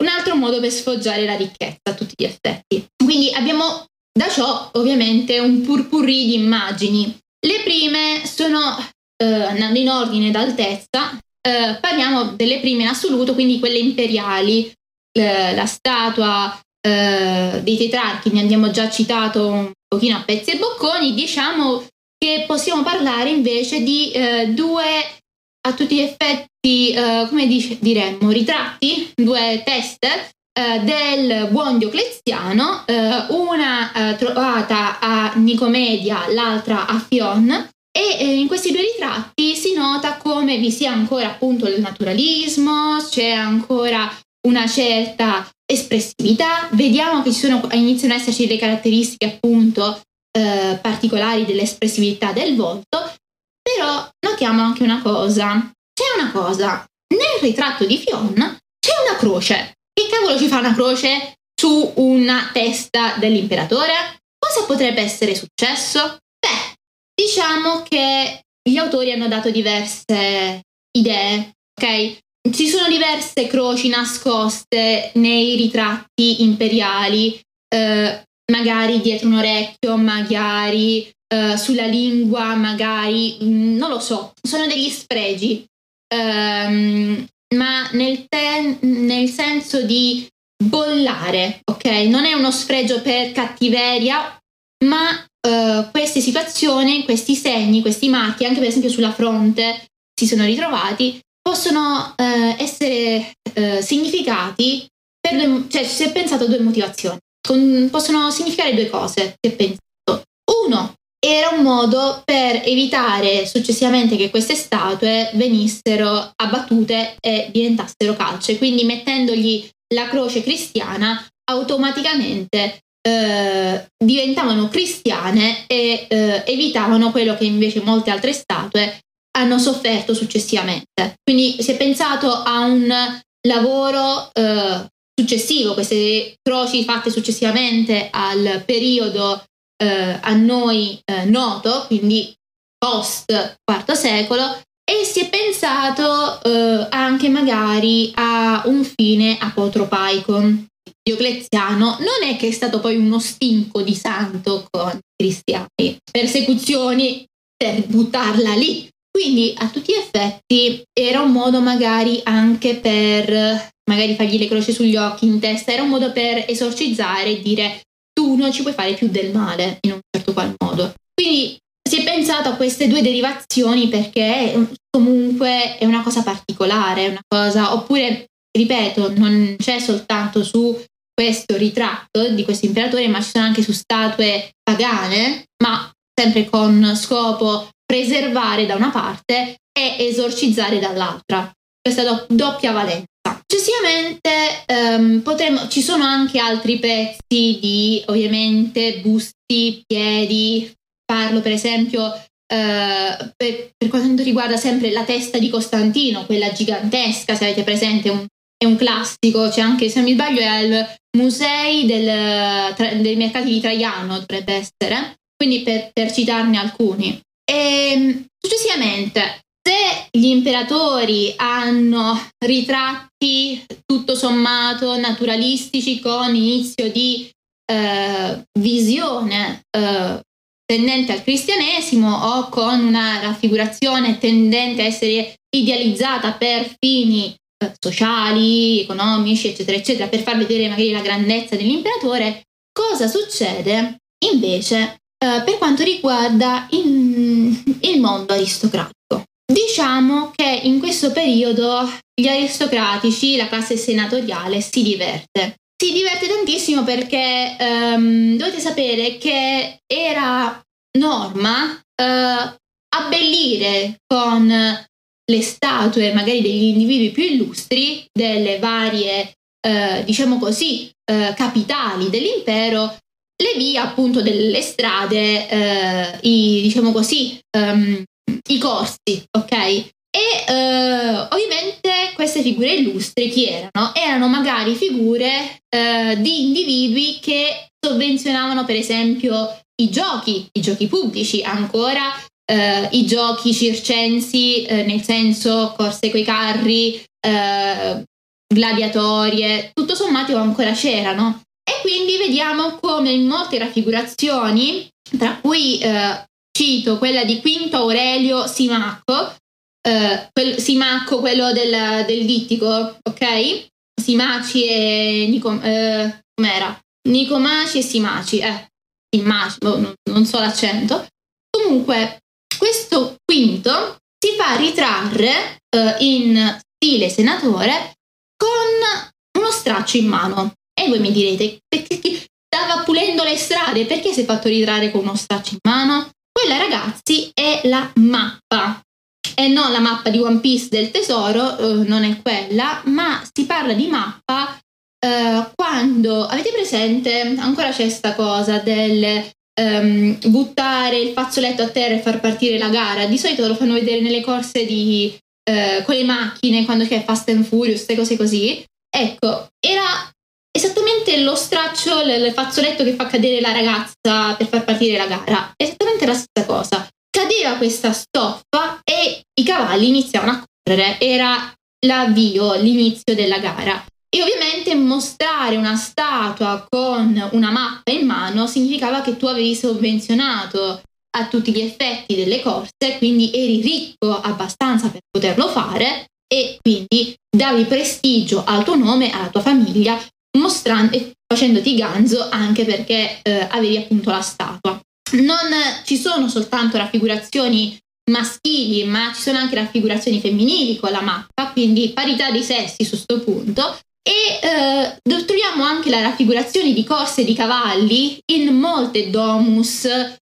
un altro modo per sfoggiare la ricchezza a tutti gli effetti. Quindi abbiamo da ciò ovviamente un purpurri di immagini. Le prime sono, eh, andando in ordine d'altezza, eh, parliamo delle prime in assoluto, quindi quelle imperiali, eh, la statua eh, dei tetrarchi, ne abbiamo già citato un pochino a pezzi e bocconi, diciamo che possiamo parlare invece di eh, due a tutti gli effetti, eh, come dice, diremmo, ritratti, due teste eh, del buon Diocleziano, eh, una eh, trovata a Nicomedia, l'altra a Fion, e eh, in questi due ritratti si nota come vi sia ancora appunto il naturalismo, c'è ancora una certa espressività, vediamo che ci sono, iniziano ad esserci le caratteristiche appunto eh, particolari dell'espressività del volto, però notiamo anche una cosa. C'è una cosa, nel ritratto di Fion c'è una croce. Che cavolo ci fa una croce su una testa dell'imperatore? Cosa potrebbe essere successo? Beh, diciamo che gli autori hanno dato diverse idee, ok? Ci sono diverse croci nascoste nei ritratti imperiali, eh, magari dietro un orecchio, magari uh, sulla lingua, magari, mm, non lo so, sono degli spregi, um, ma nel, te- nel senso di bollare, ok? Non è uno sfregio per cattiveria, ma uh, queste situazioni, questi segni, questi marchi, anche per esempio sulla fronte, si sono ritrovati, possono uh, essere uh, significati per due, cioè si è pensato a due motivazioni con, possono significare due cose, che penso. Uno, era un modo per evitare successivamente che queste statue venissero abbattute e diventassero calce, quindi mettendogli la croce cristiana automaticamente eh, diventavano cristiane e eh, evitavano quello che invece molte altre statue hanno sofferto successivamente. Quindi si è pensato a un lavoro eh, successivo, queste croci fatte successivamente al periodo eh, a noi eh, noto, quindi post IV secolo, e si è pensato eh, anche magari a un fine apotropaico. Diocleziano non è che è stato poi uno stinco di santo con i cristiani, persecuzioni per buttarla lì. Quindi a tutti gli effetti era un modo magari anche per magari fargli le croci sugli occhi, in testa, era un modo per esorcizzare e dire tu non ci puoi fare più del male in un certo qual modo. Quindi si è pensato a queste due derivazioni perché comunque è una cosa particolare, una cosa, oppure, ripeto, non c'è soltanto su questo ritratto di questo imperatore, ma ci sono anche su statue pagane, ma sempre con scopo preservare da una parte e esorcizzare dall'altra. Questa do- doppia valenza. Successivamente um, potremmo, ci sono anche altri pezzi di ovviamente busti, piedi, parlo per esempio uh, per, per, quanto riguarda sempre la testa di Costantino, quella gigantesca, se avete presente, un, è un classico, c'è anche se non mi sbaglio è al Musei del, tra, dei mercati di Traiano, dovrebbe essere, quindi per, per citarne alcuni. E, ehm, successivamente, se gli imperatori hanno ritratti tutto sommato naturalistici con inizio di eh, visione eh, tendente al cristianesimo o con una raffigurazione tendente a essere idealizzata per fini eh, sociali, economici, eccetera, eccetera, per far vedere magari la grandezza dell'imperatore, cosa succede invece eh, per quanto riguarda il, il mondo aristocratico? Diciamo che in questo periodo gli aristocratici, la classe senatoriale, si diverte. Si diverte tantissimo perché um, dovete sapere che era norma uh, abbellire con le statue magari degli individui più illustri delle varie, uh, diciamo così, uh, capitali dell'impero le vie appunto delle strade, i, diciamo così, um, i corsi, ok? E eh, ovviamente queste figure illustri chi erano? Erano magari figure eh, di individui che sovvenzionavano per esempio i giochi, i giochi pubblici, ancora eh, i giochi circensi, eh, nel senso corse coi carri, eh, gladiatorie, tutto sommato ancora c'erano. E quindi vediamo come in molte raffigurazioni, tra cui eh, cito quella di Quinto Aurelio Simacco, eh, quel, Simacco, quello del, del dittico, ok? Simaci e Nico, eh, com'era? Nicomaci e Simaci, eh, Simaci, boh, non, non so l'accento. Comunque, questo quinto si fa ritrarre eh, in stile senatore con uno straccio in mano. E voi mi direte, perché stava pulendo le strade, perché si è fatto ritrarre con uno straccio in mano? Quella ragazzi è la mappa e non la mappa di One Piece del tesoro, eh, non è quella, ma si parla di mappa eh, quando avete presente, ancora c'è questa cosa del um, buttare il fazzoletto a terra e far partire la gara, di solito lo fanno vedere nelle corse di, eh, con le macchine, quando c'è Fast and Furious, queste cose così. Ecco, era esattamente lo straccio, il fazzoletto che fa cadere la ragazza per far partire la gara. Esattamente la stessa cosa. Cadeva questa stoffa e i cavalli iniziavano a correre. Era l'avvio, l'inizio della gara. E ovviamente mostrare una statua con una mappa in mano significava che tu avevi sovvenzionato a tutti gli effetti delle corse, quindi eri ricco abbastanza per poterlo fare e quindi davi prestigio al tuo nome, alla tua famiglia, mostrando e facendoti ganzo anche perché eh, avevi appunto la statua. Non ci sono soltanto raffigurazioni maschili, ma ci sono anche raffigurazioni femminili con la mappa, quindi parità di sessi su questo punto. E eh, troviamo anche la raffigurazione di corse di cavalli in molte domus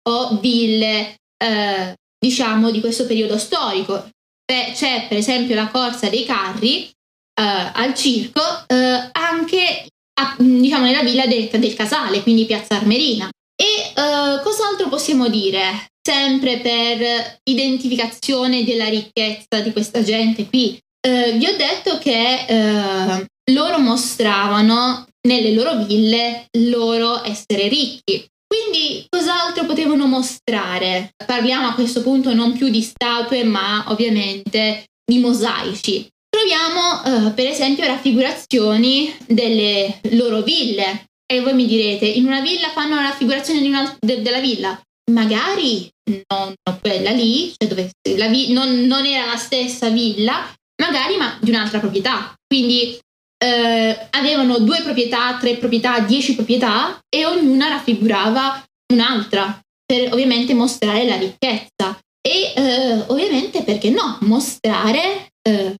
o ville, eh, diciamo, di questo periodo storico. C'è per esempio la corsa dei carri eh, al circo, eh, anche a, diciamo nella villa del, del, Casale, quindi Piazza Armerina. E uh, cos'altro possiamo dire? Sempre per identificazione della ricchezza di questa gente qui. Uh, vi ho detto che uh, loro mostravano nelle loro ville loro essere ricchi. Quindi cos'altro potevano mostrare? Parliamo a questo punto non più di statue, ma ovviamente di mosaici troviamo eh, per esempio raffigurazioni delle loro ville. E voi mi direte, in una villa fanno la raffigurazione una, de, della villa? Magari non quella lì, cioè dove vi, non, non, era la stessa villa, magari ma di un'altra proprietà. Quindi eh, avevano due proprietà, tre proprietà, dieci proprietà e ognuna raffigurava un'altra per ovviamente mostrare la ricchezza e eh, ovviamente perché no mostrare eh,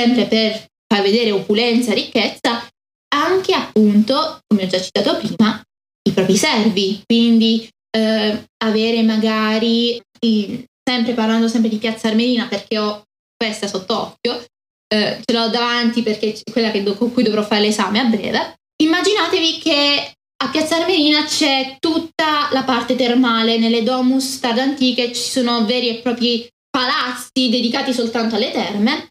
sempre per far vedere opulenza, ricchezza, anche appunto, come ho già citato prima, i propri servi. Quindi eh, avere magari, sempre parlando sempre di Piazza Armerina perché ho questa sott'occhio, eh, ce l'ho davanti perché è quella do- con cui dovrò fare l'esame a breve. Immaginatevi che a Piazza Armerina c'è tutta la parte termale, nelle domus tardantiche ci sono veri e propri palazzi dedicati soltanto alle terme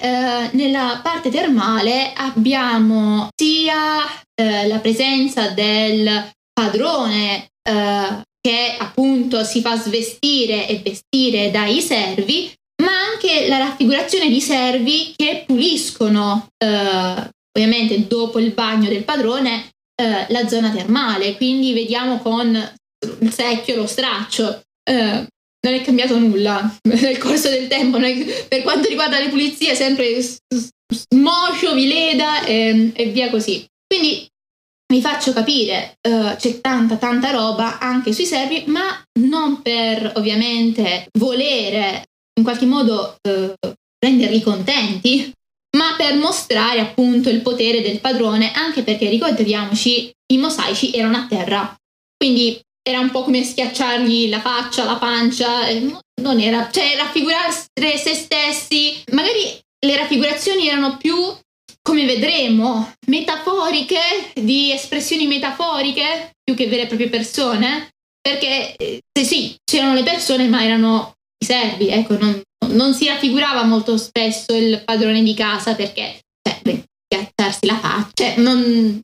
eh, nella parte termale abbiamo sia eh, la presenza del padrone eh, che appunto si fa svestire e vestire dai servi, ma anche la raffigurazione di servi che puliscono, eh, ovviamente dopo il bagno del padrone, eh, la zona termale. Quindi vediamo con il secchio, lo straccio. Non è cambiato nulla *laughs* nel corso del tempo. per quanto riguarda le pulizie, sempre smoscio, vileda e, e via così. Quindi vi faccio capire, uh, c'è tanta tanta roba anche sui servi, ma non per ovviamente volere in qualche modo uh, renderli contenti, ma per mostrare appunto il potere del padrone, anche perché ricordiamoci, i mosaici erano a terra, quindi era un po' come schiacciargli la faccia, la pancia, non era, cioè raffigurare se stessi, magari le raffigurazioni erano più come vedremo, metaforiche, di espressioni metaforiche più che vere e proprie persone, perché eh, sì, c'erano le persone, ma erano i servi, ecco, non, non si raffigurava molto spesso il padrone di casa perché, cioè, beh, piazzarsi la faccia, cioè, non,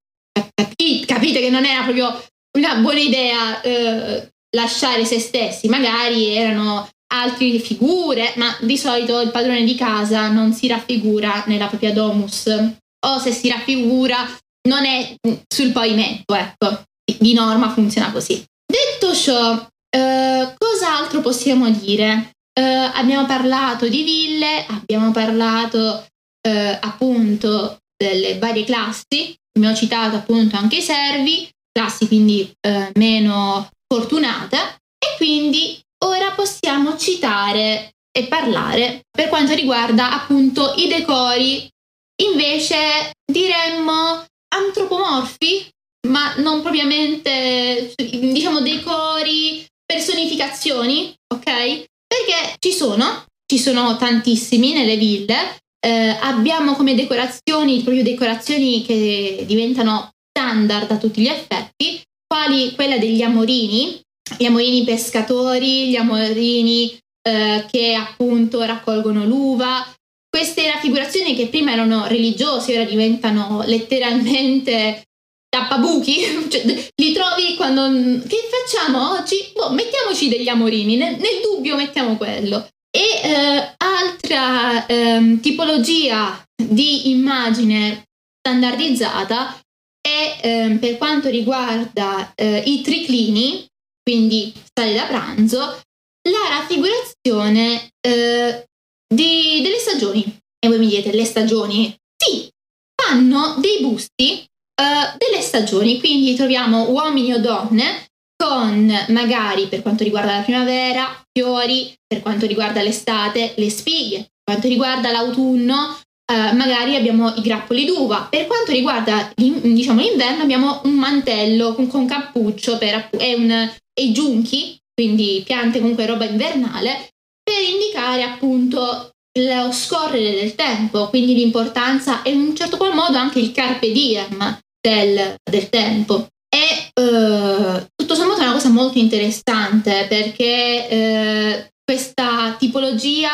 capite che non era proprio una buona idea eh, lasciare se stessi, magari erano altre figure, ma di solito il padrone di casa non si raffigura nella propria domus o se si raffigura non è sul pavimento, ecco. Di norma funziona così. Detto ciò, eh, cos'altro possiamo dire? Eh, abbiamo parlato di ville, abbiamo parlato eh, appunto delle varie classi, abbiamo citato appunto anche i servi, classi quindi eh, meno fortunate. E quindi ora possiamo citare e parlare per quanto riguarda appunto i decori. Invece diremmo antropomorfi ma non propriamente diciamo decori personificazioni ok? Perché ci sono ci sono tantissimi nelle ville. Eh, abbiamo come decorazioni proprio decorazioni che diventano standard a tutti gli effetti quali quella degli amorini gli amorini pescatori, gli amorini eh, che appunto raccolgono l'uva. Queste raffigurazioni che prima erano religiose ora diventano letteralmente tappabuchi, *laughs* cioè, li trovi quando... Che facciamo oggi? Boh, mettiamoci degli amorini, nel, nel dubbio mettiamo quello. E eh, altra eh, tipologia di immagine standardizzata è eh, per quanto riguarda eh, i triclini, quindi sale da pranzo, la raffigurazione eh, di, delle stagioni. E voi mi dite, le stagioni? Sì, fanno dei busti eh, delle stagioni, quindi troviamo uomini o donne con magari per quanto riguarda la primavera, fiori, per quanto riguarda l'estate, le spighe, per quanto riguarda l'autunno, Uh, magari abbiamo i grappoli d'uva. Per quanto riguarda diciamo, l'inverno abbiamo un mantello con, con cappuccio per, e un, e giunchi, quindi piante comunque roba invernale, per indicare appunto lo scorrere del tempo, quindi l'importanza e in un certo qual modo anche il carpe diem del, del tempo. E eh, tutto sommato è una cosa molto interessante perché eh, questa tipologia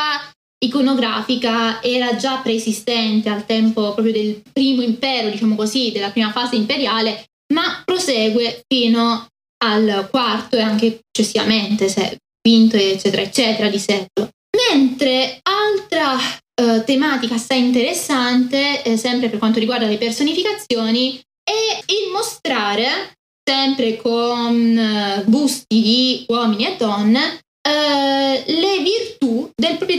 iconografica era già preesistente al tempo proprio del primo impero, diciamo così, della prima fase imperiale, ma prosegue fino al quarto e anche successivamente, se quinto eccetera eccetera di secolo. Mentre altra eh, tematica assai interessante, eh, sempre per quanto riguarda le personificazioni, è il mostrare, sempre con eh, busti di uomini e donne, eh, le virtù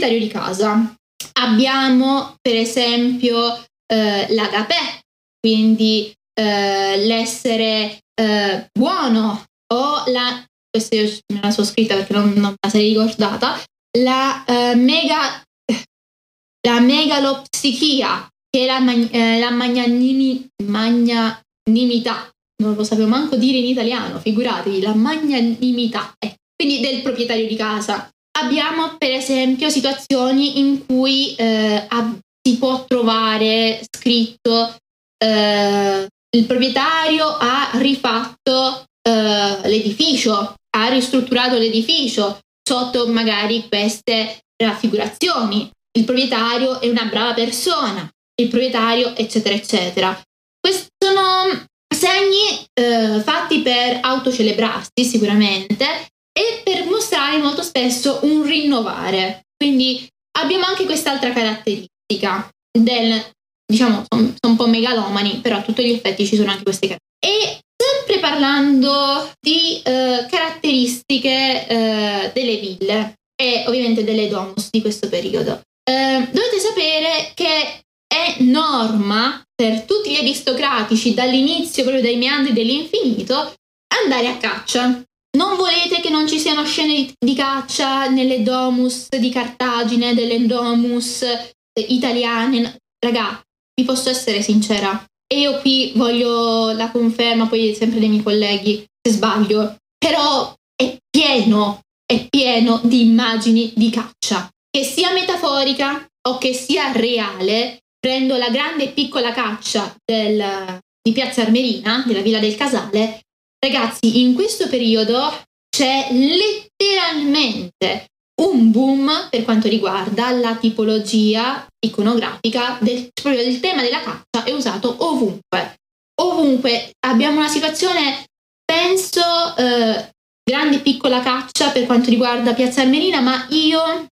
proprietario di casa. Abbiamo per esempio eh, l'agapè, quindi eh, l'essere eh, buono, o la, questa io me la sono scritta perché non, non la sarei ricordata, la uh, mega, *laughs* la megalopsichia, che è la, eh, la magnanimi, magnanimità, non lo sapevo manco dire in italiano, figuratevi, la magnanimità, eh, quindi del proprietario di casa. Abbiamo per esempio situazioni in cui eh, ab- si può trovare scritto eh, il proprietario ha rifatto eh, l'edificio, ha ristrutturato l'edificio sotto magari queste raffigurazioni. Il proprietario è una brava persona, il proprietario, eccetera, eccetera. Questi sono segni eh, fatti per autocelebrarsi sicuramente e per mostrare molto spesso un rinnovare. Quindi abbiamo anche quest'altra caratteristica del, diciamo, sono, sono un po' megalomani, però a tutti gli effetti ci sono anche queste caratteristiche. E sempre parlando di eh, caratteristiche eh, delle ville e ovviamente delle domus di questo periodo, eh, dovete sapere che è norma per tutti gli aristocratici dall'inizio, proprio dai meandri dell'infinito, andare a caccia. Non volete che non ci siano scene di, caccia nelle domus di Cartagine, delle domus eh, italiane? Ragazzi, vi posso essere sincera. E io qui voglio la conferma poi sempre dei miei colleghi se sbaglio. Però è pieno, è pieno di immagini di caccia. Che sia metaforica o che sia reale, prendo la grande e piccola caccia del, di Piazza Armerina, della Villa del Casale, ragazzi, in questo periodo c'è letteralmente un boom per quanto riguarda la tipologia iconografica del, proprio del tema della caccia è usato ovunque. Ovunque abbiamo una situazione, penso, eh, grande e piccola caccia per quanto riguarda Piazza Armerina, ma io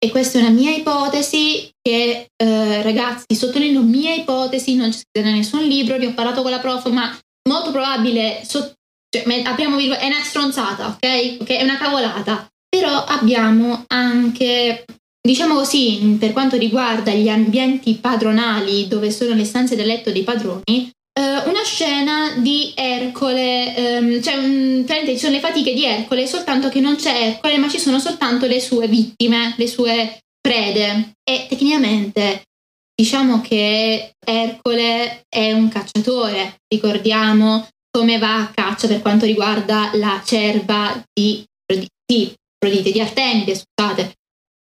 e questa è una mia ipotesi che eh, ragazzi sottolineo mia ipotesi non c'è scritto da nessun libro vi ho parlato con la prof ma molto probabile so, cioè, apriamo è una stronzata ok ok è una cavolata però abbiamo anche diciamo così per quanto riguarda gli ambienti padronali dove sono le stanze del letto dei padroni uh, una scena di Ercole, um, cioè um, ci sono le fatiche di Ercole, soltanto che non c'è Ercole, ma ci sono soltanto le sue vittime, le sue prede. E tecnicamente diciamo che Ercole è un cacciatore, ricordiamo come va a caccia per quanto riguarda la cerva di, di, di, Artemide, scusate,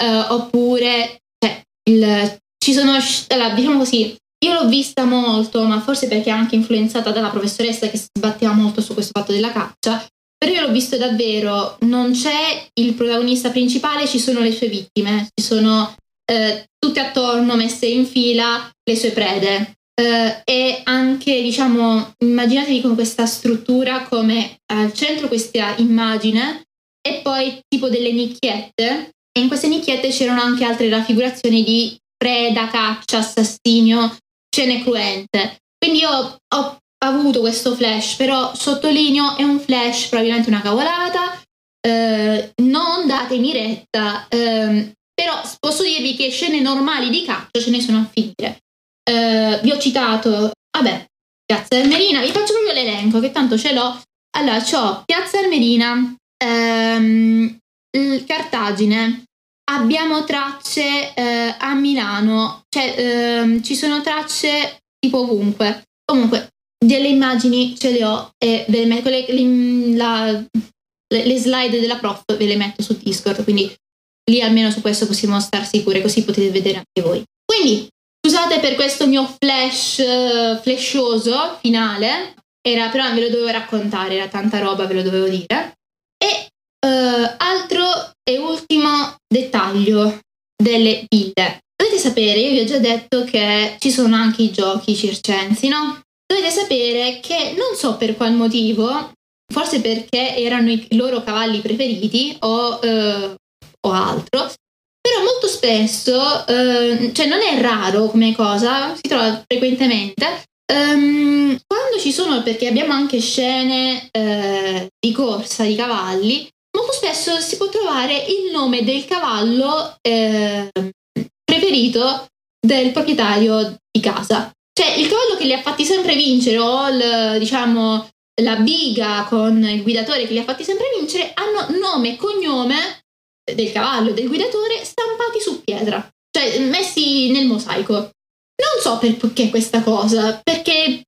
uh, oppure cioè, il, ci sono, allora, diciamo così, io l'ho vista molto, ma forse perché anche influenzata dalla professoressa che si sbatteva molto su questo fatto della caccia, però io l'ho visto davvero, non c'è il protagonista principale, ci sono le sue vittime, ci sono eh, tutte attorno messe in fila le sue prede. Eh, e anche, diciamo, immaginatevi con questa struttura come al centro questa immagine e poi tipo delle nicchiette e in queste nicchiette c'erano anche altre raffigurazioni di preda, caccia, assassinio scene cruente. Quindi io ho avuto questo flash, però sottolineo è un flash, probabilmente una cavolata. Eh, non datemi retta, eh, però posso dirvi che scene normali di caccia ce ne sono a finire. Eh, vi ho citato, vabbè, Piazza Armerina, vi faccio proprio l'elenco che tanto ce l'ho. Allora, ho Piazza Armerina, ehm, Cartagine, abbiamo tracce eh, a Milano, cioè ehm, ci sono tracce tipo ovunque. Comunque, delle immagini ce le ho e ve le, metto, le, la, le, le slide della prof ve le metto su Discord, quindi lì almeno su questo possiamo star sicure, così potete vedere anche voi. Quindi, scusate per questo mio flash uh, flashoso finale, era, però ve lo dovevo raccontare, era tanta roba, ve lo dovevo dire. E uh, altro e ultimo dettaglio delle ville. Dovete sapere, io vi ho già detto che ci sono anche i giochi circensi, no? Dovete sapere che non so per qual motivo, forse perché erano i loro cavalli preferiti o, eh, o altro, però molto spesso, eh, cioè non è raro come cosa, si trova frequentemente, Um, quando ci sono, perché abbiamo anche scene uh, di corsa di cavalli, molto spesso si può trovare il nome del cavallo eh, preferito del proprietario di casa. Cioè il cavallo che li ha fatti sempre vincere o il, diciamo la biga con il guidatore che li ha fatti sempre vincere hanno nome e cognome del cavallo del guidatore stampati su pietra, cioè messi nel mosaico. Non so perché questa cosa, perché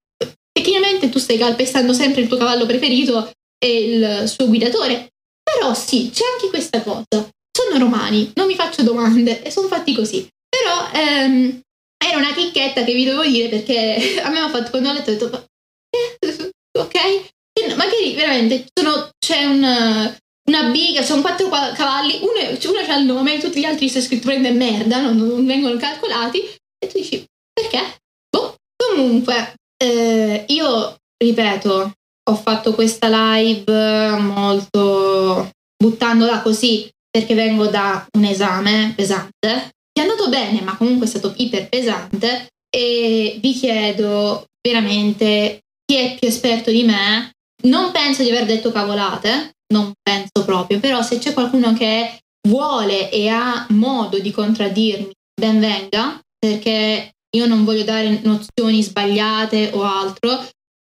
tecnicamente tu stai calpestando sempre il tuo cavallo preferito e il suo guidatore, però sì, c'è anche questa cosa. Sono romani, non mi faccio domande e sono fatti così. Però ehm, era una chicchetta che vi devo dire perché *laughs* a me ha fatto quando ho letto ho detto eh, ok magari veramente sono, c'è un, una biga sono quattro cavalli uno, uno c'ha il nome tutti gli altri si è scritto prende merda non, non, vengono calcolati e tu dici perché? boh comunque eh, io ripeto ho fatto questa live molto buttandola così perché vengo da un esame pesante è andato bene, ma comunque è stato iper pesante e vi chiedo veramente chi è più esperto di me. Non penso di aver detto cavolate, non penso proprio, però se c'è qualcuno che vuole e ha modo di contraddirmi, ben venga, perché io non voglio dare nozioni sbagliate o altro.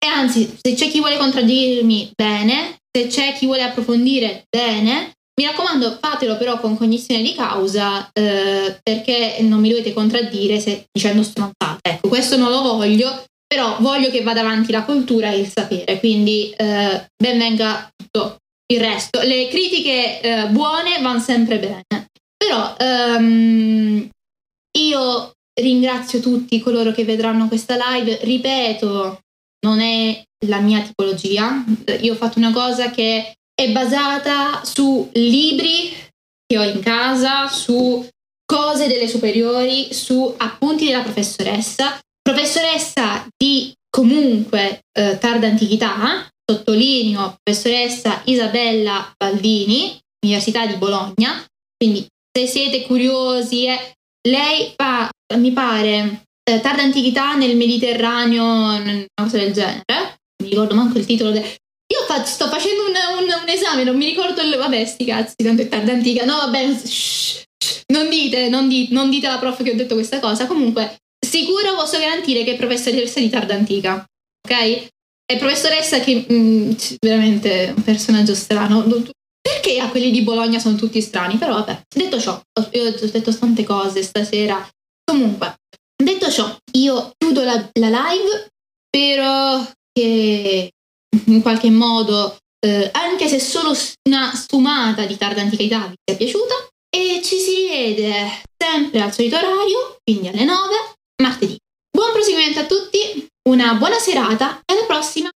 E anzi, se c'è chi vuole contraddirmi, bene, se c'è chi vuole approfondire, bene, mi raccomando, fatelo però con cognizione di causa eh, perché non mi dovete contraddire se, dicendo stronzate. Ecco, questo non lo voglio, però voglio che vada avanti la cultura e il sapere, quindi eh, ben venga tutto il resto. Le critiche eh, buone vanno sempre bene, però um, io ringrazio tutti coloro che vedranno questa live, ripeto, non è la mia tipologia, io ho fatto una cosa che è basata su libri che ho in casa, su cose delle superiori, su appunti della professoressa, professoressa di comunque eh, tarda antichità, sottolineo professoressa Isabella Baldini, Università di Bologna, quindi se siete curiosi, eh, lei fa, mi pare, eh, tarda antichità nel Mediterraneo, una cosa del genere, mi ricordo manco il titolo, de- io fa- sto facendo un, un, un, esame, non mi ricordo il... Vabbè, sti cazzi, tanto è tarda antica. No, vabbè, shh, shh, non dite, non, di, non dite alla prof che ho detto questa cosa. Comunque, sicuro posso garantire che è professoressa di tarda antica, ok? È professoressa che mh, mm, veramente un personaggio strano. Perché a quelli di Bologna sono tutti strani? Però vabbè, detto ciò, io ho detto tante cose stasera. Comunque, detto ciò, io chiudo la, la live. Spero che in qualche modo, eh, anche se solo una sfumata di tarda antichità vi sia piaciuta. E ci si rivede sempre al solito orario, quindi alle 9, martedì. Buon proseguimento a tutti, una buona serata e alla prossima!